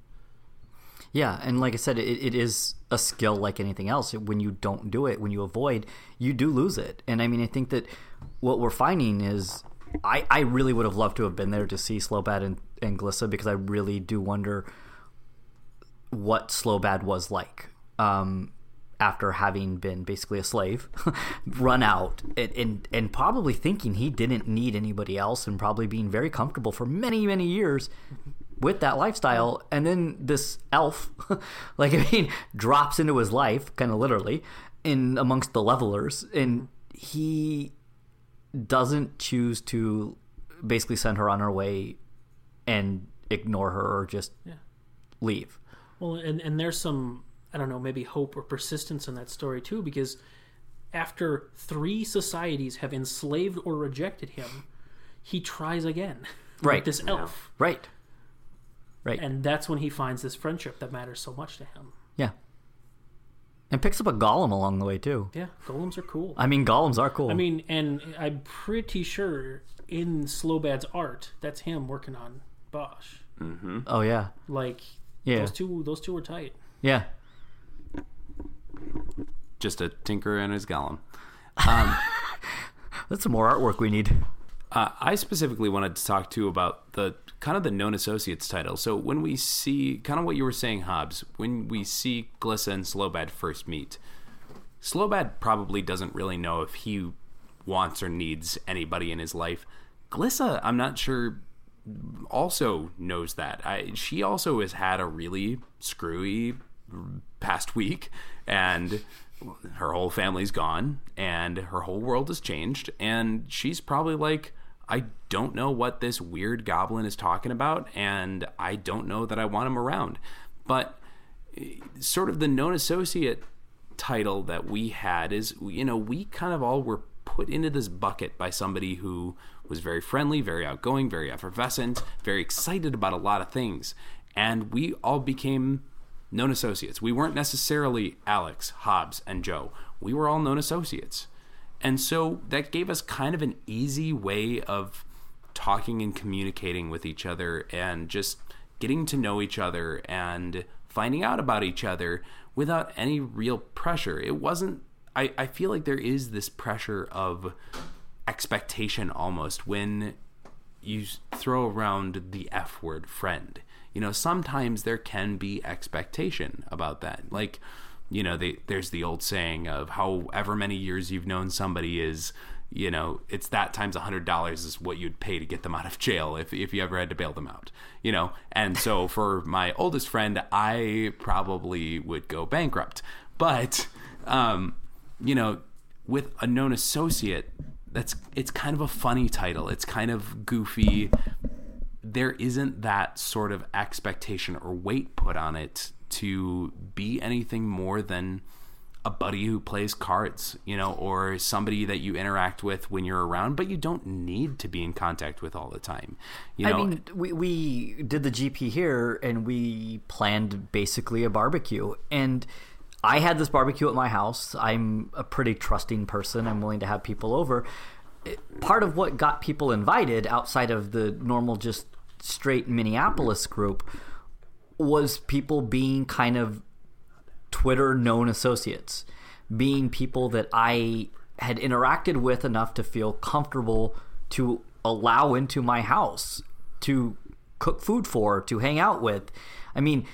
Speaker 2: Yeah, and like I said, it, it is a skill like anything else. When you don't do it, when you avoid, you do lose it. And I mean, I think that what we're finding is I, I really would have loved to have been there to see Slobad and, and Glissa because I really do wonder what Slobad was like um, after having been basically a slave, [laughs] run out and, and, and probably thinking he didn't need anybody else and probably being very comfortable for many many years with that lifestyle. And then this elf [laughs] like i mean drops into his life kind of literally in amongst the levelers. And he doesn't choose to basically send her on her way and ignore her or just yeah. leave.
Speaker 3: Well and and there's some I don't know, maybe hope or persistence in that story too, because after three societies have enslaved or rejected him, he tries again. [laughs]
Speaker 2: Right.
Speaker 3: this elf.
Speaker 2: Right. Right.
Speaker 3: And that's when he finds this friendship that matters so much to him.
Speaker 2: Yeah. And picks up a golem along the way too.
Speaker 3: Yeah, golems are cool.
Speaker 2: I mean, golems are cool.
Speaker 3: I mean, and I'm pretty sure in Slobad's art, that's him working on Bosh.
Speaker 2: Mm-hmm. Oh yeah.
Speaker 3: Like, yeah. Those two, those two were tight.
Speaker 2: Yeah
Speaker 1: just a tinker and his golem. [laughs]
Speaker 2: Um, That's some more artwork we need.
Speaker 1: Uh, I specifically wanted to talk to you about the kind of the known associates title. So when we see kind of what you were saying, Hobbs, when we see Glissa and Slobad first meet, Slobad probably doesn't really know if he wants or needs anybody in his life. Glissa, I'm not sure, also knows that. I, she also has had a really screwy past week, and her whole family's gone and her whole world has changed and she's probably like I don't know what this weird goblin is talking about and I don't know that I want him around. But eh, sort of the known associate title that we had is you know we kind of all were put into this bucket by somebody who was very friendly, very outgoing, very effervescent, very excited about a lot of things and we all became known associates. We weren't necessarily Alex, Hobbs, and Joe. We were all known associates. And so that gave us kind of an easy way of talking and communicating with each other and just getting to know each other and finding out about each other without any real pressure. It wasn't, I, I feel like there is this pressure of expectation almost when you throw around the F word friend you know, sometimes there can be expectation about that. Like, you know, they, there's the old saying of however many years you've known somebody is, you know, it's that times a hundred dollars is what you'd pay to get them out of jail if, if you ever had to bail them out, you know? And so [laughs] for my oldest friend, I probably would go bankrupt. But, um, you know, with a known associate, that's it's kind of a funny title. It's kind of goofy there isn't that sort of expectation or weight put on it to be anything more than a buddy who plays cards, you know, or somebody that you interact with when you're around, but you don't need to be in contact with all the time. You know,
Speaker 2: I mean, we, we did the GP here and we planned basically a barbecue. And I had this barbecue at my house. I'm a pretty trusting person. I'm willing to have people over. Part of what got people invited outside of the normal, just straight Minneapolis group was people being kind of Twitter known associates, being people that I had interacted with enough to feel comfortable to allow into my house to cook food for, to hang out with. I mean,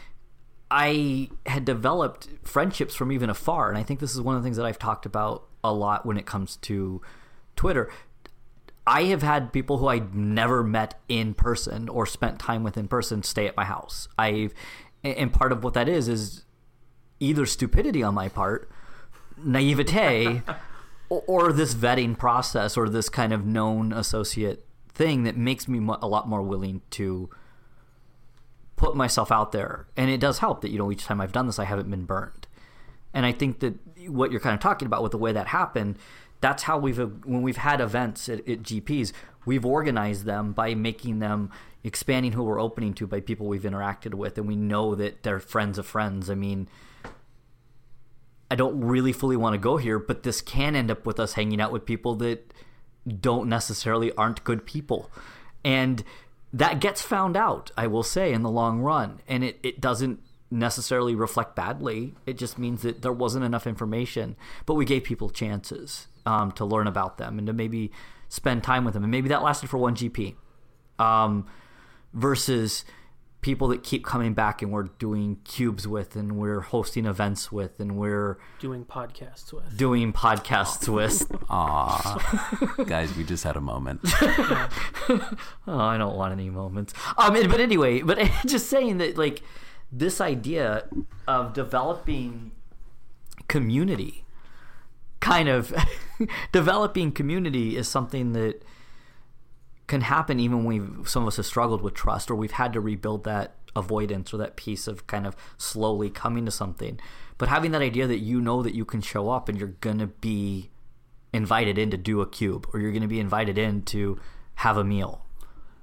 Speaker 2: I had developed friendships from even afar, and I think this is one of the things that I've talked about a lot when it comes to Twitter. I have had people who I never met in person or spent time with in person stay at my house. I've and part of what that is is either stupidity on my part, naivete, [laughs] or, or, this vetting process or this kind of known associate thing that makes me a lot more willing to put myself out there. And it does help that, you know, each time I've done this, I haven't been burned. And I think that what you're kind of talking about with the way that happened, that's how we've, when we've had events at, at GPs, we've organized them by making them expanding who we're opening to by people we've interacted with. And we know that they're friends of friends. I mean, I don't really fully want to go here, but this can end up with us hanging out with people that don't necessarily aren't good people. And that gets found out, I will say, in the long run. And it, it doesn't necessarily reflect badly. It just means that there wasn't enough information, but we gave people chances um, to learn about them and to maybe spend time with them. And maybe that lasted for one GP um, versus people that keep coming back and we're doing cubes with and we're hosting events with and we're
Speaker 3: doing podcasts with
Speaker 2: doing podcasts with [laughs]
Speaker 1: Aw. guys we just had a moment [laughs]
Speaker 2: oh i don't want any moments um but anyway but [laughs] just saying that like this idea of developing community kind of [laughs] developing community is something that can happen even when some of us have struggled with trust or we've had to rebuild that avoidance or that piece of kind of slowly coming to something. But having that idea that you know that you can show up and you're going to be invited in to do a cube or you're going to be invited in to have a meal.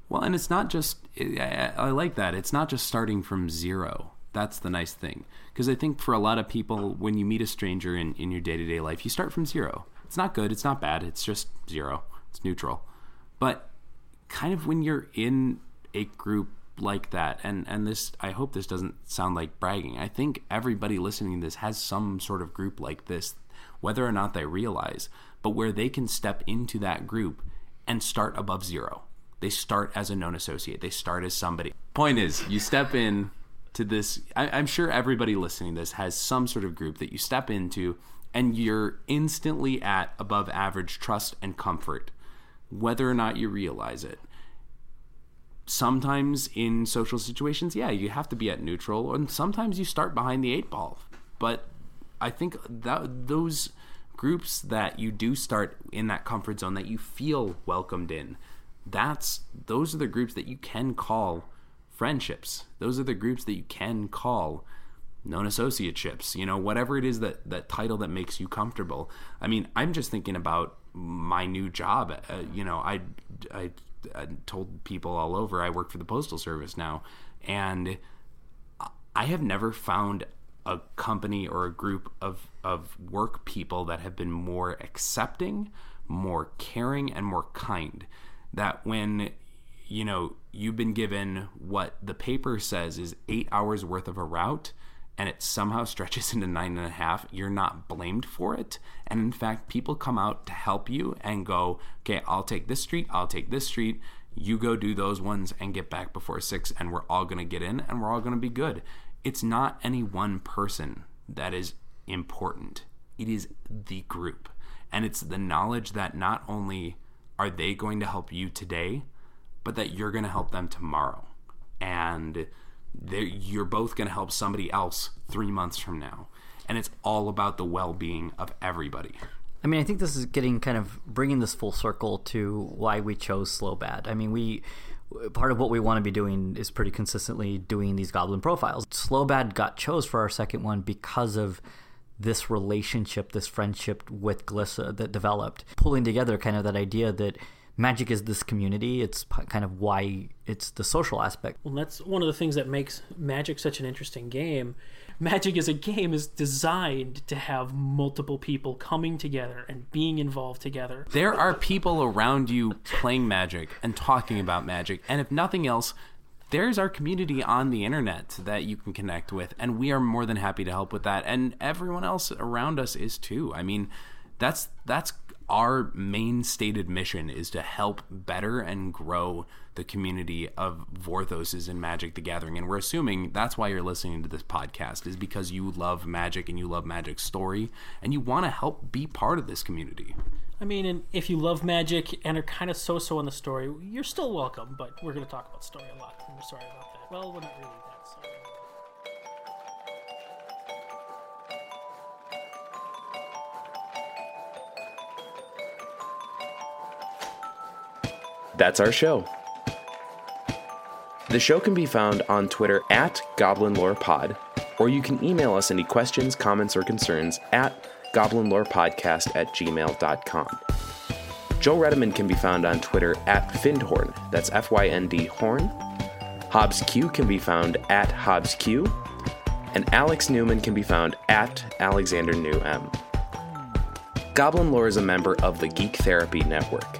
Speaker 1: Well, and it's not just, I, like that. It's not just starting from zero. That's the nice thing. Because I think for a lot of people, when you meet a stranger in, in your day to day life, you start from zero. It's not good, it's not bad, it's just zero, it's neutral. But kind of when you're in a group like that and and this I hope this doesn't sound like bragging. I think everybody listening to this has some sort of group like this whether or not they realize, but where they can step into that group and start above zero. They start as a known associate. They start as somebody. Point is, you step in to this. I, I'm sure everybody listening to this has some sort of group that you step into, and you're instantly at above average trust and comfort whether or not you realize it. Sometimes in social situations, yeah, you have to be at neutral, and sometimes you start behind the eight ball. But I think that those groups that you do start in that comfort zone that you feel welcomed in, that's those are the groups that you can call friendships. Those are the groups that you can call known associateships. You know, whatever it is that that title that makes you comfortable. I mean, I'm just thinking about my new job. Uh, you know, I, I, I told people all over I work for the postal service now, and I have never found a company or a group of of work people that have been more accepting, more caring, and more kind. That when you know you've been given what the paper says is eight hours worth of a route and it somehow [laughs] stretches into nine and a half, you're not blamed for it. And in fact, people come out to help you and go, okay, I'll take this street, I'll take this street. You go do those ones and get back before six, and we're all going to get in and we're all going to be good. It's not any one person that is important, it is the group. And it's the knowledge that not only are they going to help you today, but that you're going to help them tomorrow. And you're both going to help somebody else three months from now. And it's all about the well being of everybody.
Speaker 2: I mean, I think this is getting kind of bringing this full circle to why we chose Slobad. I mean, we part of what we want to be doing is pretty consistently doing these goblin profiles. Slobad got chose for our second one because of this relationship, this friendship with Glissa that developed, pulling together kind of that idea that magic is this community. It's kind of why it's the social aspect.
Speaker 3: Well, that's one of the things that makes Magic such an interesting game. Magic as a game is designed to have multiple people coming together and being involved together.
Speaker 4: There are people around you playing Magic and talking about Magic, and if nothing else, there's our community on the internet that you can connect with, and we are more than happy to help with that. And everyone else around us is too. I mean, that's that's our main stated mission is to help better and grow the community of Vorthoses and Magic the Gathering. And we're assuming that's why you're listening to this podcast, is because you love Magic and you love Magic's story and you want to help be part of this community.
Speaker 3: I mean, and if you love Magic and are kind of so so on the story, you're still welcome, but we're going to talk about story a lot. And we're sorry about that. Well, we're not really that sorry.
Speaker 1: That's our show. The show can be found on Twitter at Goblin Lore Pod, or you can email us any questions, comments, or concerns at goblinlorepodcast at gmail.com. Joe Redeman can be found on Twitter at Fyndhorn, that's F Y N D Horn. Hobbs Q can be found at Hobbs Q, and Alex Newman can be found at Alexander New M. Goblin Lore is a member of the Geek Therapy Network.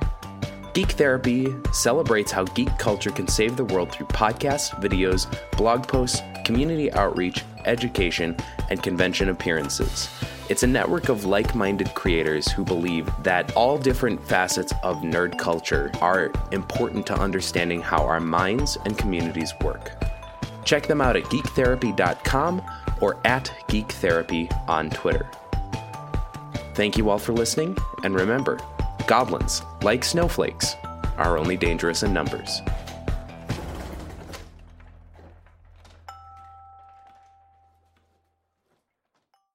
Speaker 1: Geek Therapy celebrates how geek culture can save the world through podcasts, videos, blog posts, community outreach, education, and convention appearances. It's a network of like minded creators who believe that all different facets of nerd culture are important to understanding how our minds and communities work. Check them out at geektherapy.com or at geektherapy on Twitter. Thank you all for listening, and remember, goblins, like snowflakes, are only dangerous in numbers.